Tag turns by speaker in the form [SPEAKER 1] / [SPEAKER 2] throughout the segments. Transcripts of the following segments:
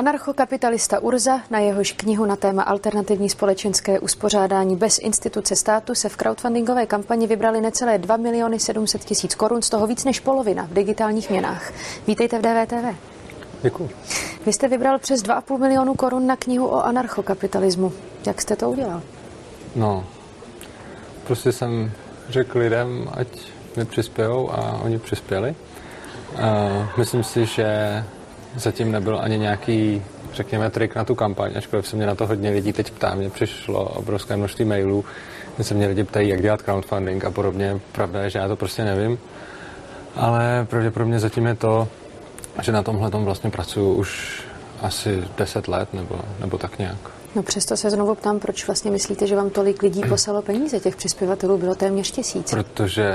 [SPEAKER 1] Anarchokapitalista Urza, na jehož knihu na téma alternativní společenské uspořádání bez instituce státu se v crowdfundingové kampani vybrali necelé 2 miliony 700 tisíc korun, z toho víc než polovina v digitálních měnách. Vítejte v DVTV.
[SPEAKER 2] Děkuji.
[SPEAKER 1] Vy jste vybral přes 2,5 milionu korun na knihu o anarchokapitalismu. Jak jste to udělal?
[SPEAKER 2] No, prostě jsem řekl lidem, ať mi přispějou a oni přispěli. Uh, myslím si, že zatím nebyl ani nějaký, řekněme, trik na tu kampaň, ačkoliv se mě na to hodně lidí teď ptá. Mně přišlo obrovské množství mailů, kde se mě lidi ptají, jak dělat crowdfunding a podobně. Pravda je, že já to prostě nevím. Ale pravděpodobně zatím je to, že na tomhle tom vlastně pracuji už asi 10 let nebo, nebo tak nějak.
[SPEAKER 1] No přesto se znovu ptám, proč vlastně myslíte, že vám tolik lidí poslalo peníze? Těch přispěvatelů bylo téměř tisíc.
[SPEAKER 2] Protože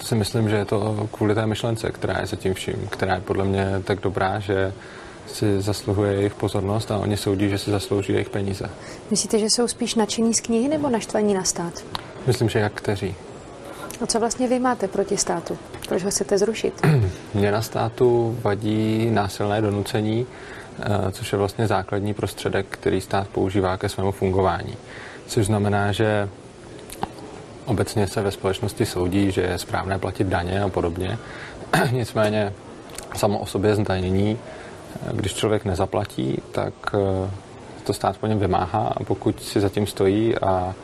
[SPEAKER 2] si myslím, že je to kvůli té myšlence, která je zatím vším, která je podle mě tak dobrá, že si zasluhuje jejich pozornost a oni soudí, že si zaslouží jejich peníze.
[SPEAKER 1] Myslíte, že jsou spíš nadšení z knihy nebo naštvaní na stát?
[SPEAKER 2] Myslím, že jak kteří.
[SPEAKER 1] A co vlastně vy máte proti státu? Proč ho chcete zrušit?
[SPEAKER 2] Mně na státu vadí násilné donucení, což je vlastně základní prostředek, který stát používá ke svému fungování. Což znamená, že obecně se ve společnosti soudí, že je správné platit daně a podobně. Nicméně samo o sobě zdanění, eh, když člověk nezaplatí, tak eh, to stát po něm vymáhá a pokud si zatím stojí a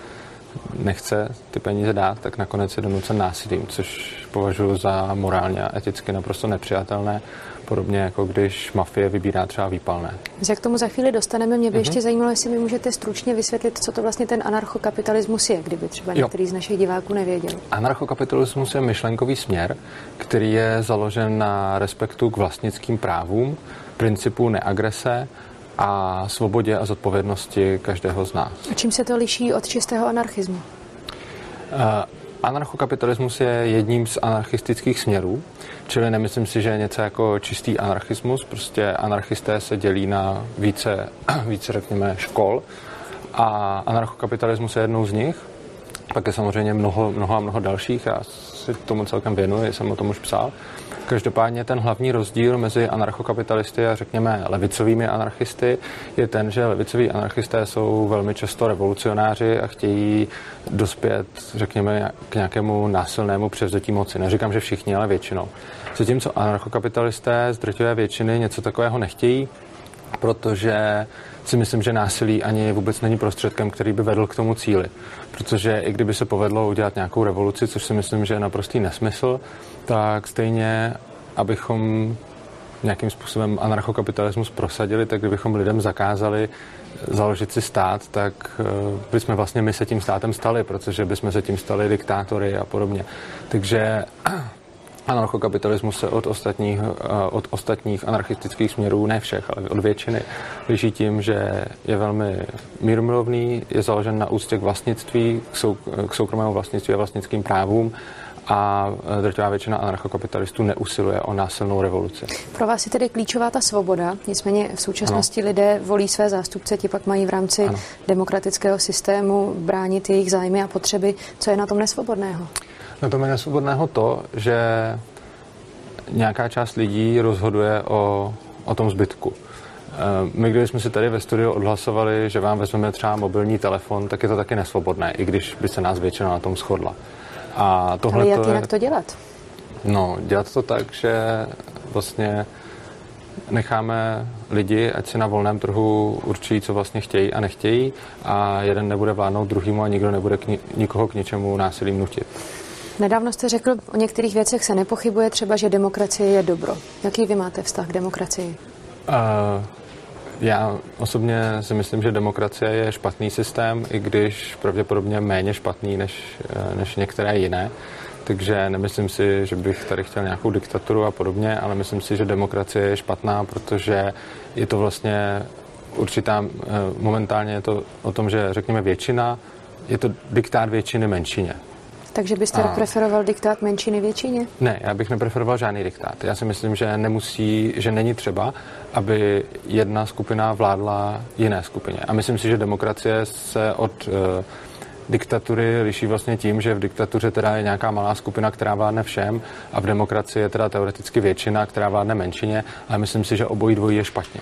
[SPEAKER 2] nechce ty peníze dát, tak nakonec je donucen násilím, což považuji za morálně a eticky naprosto nepřijatelné. Podobně jako když mafie vybírá třeba výpalné.
[SPEAKER 1] My se k tomu za chvíli dostaneme. Mě by mm-hmm. ještě zajímalo, jestli mi můžete stručně vysvětlit, co to vlastně ten anarchokapitalismus je, kdyby třeba některý jo. z našich diváků nevěděl.
[SPEAKER 2] Anarchokapitalismus je myšlenkový směr, který je založen na respektu k vlastnickým právům, principu neagrese a svobodě a zodpovědnosti každého z nás.
[SPEAKER 1] A čím se to liší od čistého anarchismu?
[SPEAKER 2] Uh, anarchokapitalismus je jedním z anarchistických směrů, čili nemyslím si, že je něco jako čistý anarchismus. Prostě anarchisté se dělí na více, více řekněme, škol a anarchokapitalismus je jednou z nich. Pak je samozřejmě mnoho, mnoho a mnoho dalších, já si tomu celkem věnuji, jsem o tom už psal. Každopádně ten hlavní rozdíl mezi anarchokapitalisty a řekněme levicovými anarchisty je ten, že levicoví anarchisté jsou velmi často revolucionáři a chtějí dospět, řekněme, k nějakému násilnému převzetí moci. Neříkám, že všichni, ale většinou. Zatímco anarchokapitalisté z drtivé většiny něco takového nechtějí, protože si myslím, že násilí ani vůbec není prostředkem, který by vedl k tomu cíli. Protože i kdyby se povedlo udělat nějakou revoluci, což si myslím, že je naprostý nesmysl, tak stejně, abychom nějakým způsobem anarchokapitalismus prosadili, tak kdybychom lidem zakázali založit si stát, tak eh, bychom vlastně my se tím státem stali, protože bychom se tím stali diktátory a podobně. Takže Anarchokapitalismus se od ostatních, eh, od ostatních anarchistických směrů, ne všech, ale od většiny, liší tím, že je velmi mírumilovný, je založen na úctě k vlastnictví, k, sou, k soukromému vlastnictví a vlastnickým právům a eh, drtivá většina anarchokapitalistů neusiluje o násilnou revoluci.
[SPEAKER 1] Pro vás je tedy klíčová ta svoboda, nicméně v současnosti ano. lidé volí své zástupce, ti pak mají v rámci ano. demokratického systému bránit jejich zájmy a potřeby. Co je na tom nesvobodného?
[SPEAKER 2] Na tom je nesvobodného to, že nějaká část lidí rozhoduje o, o tom zbytku. Eh, my, když jsme si tady ve studiu odhlasovali, že vám vezmeme třeba mobilní telefon, tak je to taky nesvobodné, i když by se nás většina na tom shodla.
[SPEAKER 1] A tohle Ale jak to jinak je, to dělat?
[SPEAKER 2] No, dělat to tak, že vlastně necháme lidi, ať si na volném trhu určí, co vlastně chtějí a nechtějí a jeden nebude vládnout druhýmu a nikdo nebude k ni- nikoho k ničemu násilím nutit.
[SPEAKER 1] Nedávno jste řekl, o některých věcech se nepochybuje, třeba, že demokracie je dobro. Jaký vy máte vztah k demokracii? Uh,
[SPEAKER 2] já osobně si myslím, že demokracie je špatný systém, i když pravděpodobně méně špatný než, eh, než některé jiné. Takže nemyslím si, že bych tady chtěl nějakou diktaturu a podobně, ale myslím si, že demokracie je špatná, protože je to vlastně určitá, eh, momentálně je to o tom, že řekněme většina, je to diktát většiny menšině.
[SPEAKER 1] Takže byste a... preferoval diktát menšiny většině?
[SPEAKER 2] Ne, já bych nepreferoval žádný diktát. Já si myslím, že nemusí, že není třeba, aby jedna skupina vládla jiné skupině. A myslím si, že demokracie se od uh, diktatury liší vlastně tím, že v diktatuře teda je nějaká malá skupina, která vládne všem a v demokracii je teda teoreticky většina, která vládne menšině, ale myslím si, že obojí dvojí je špatně.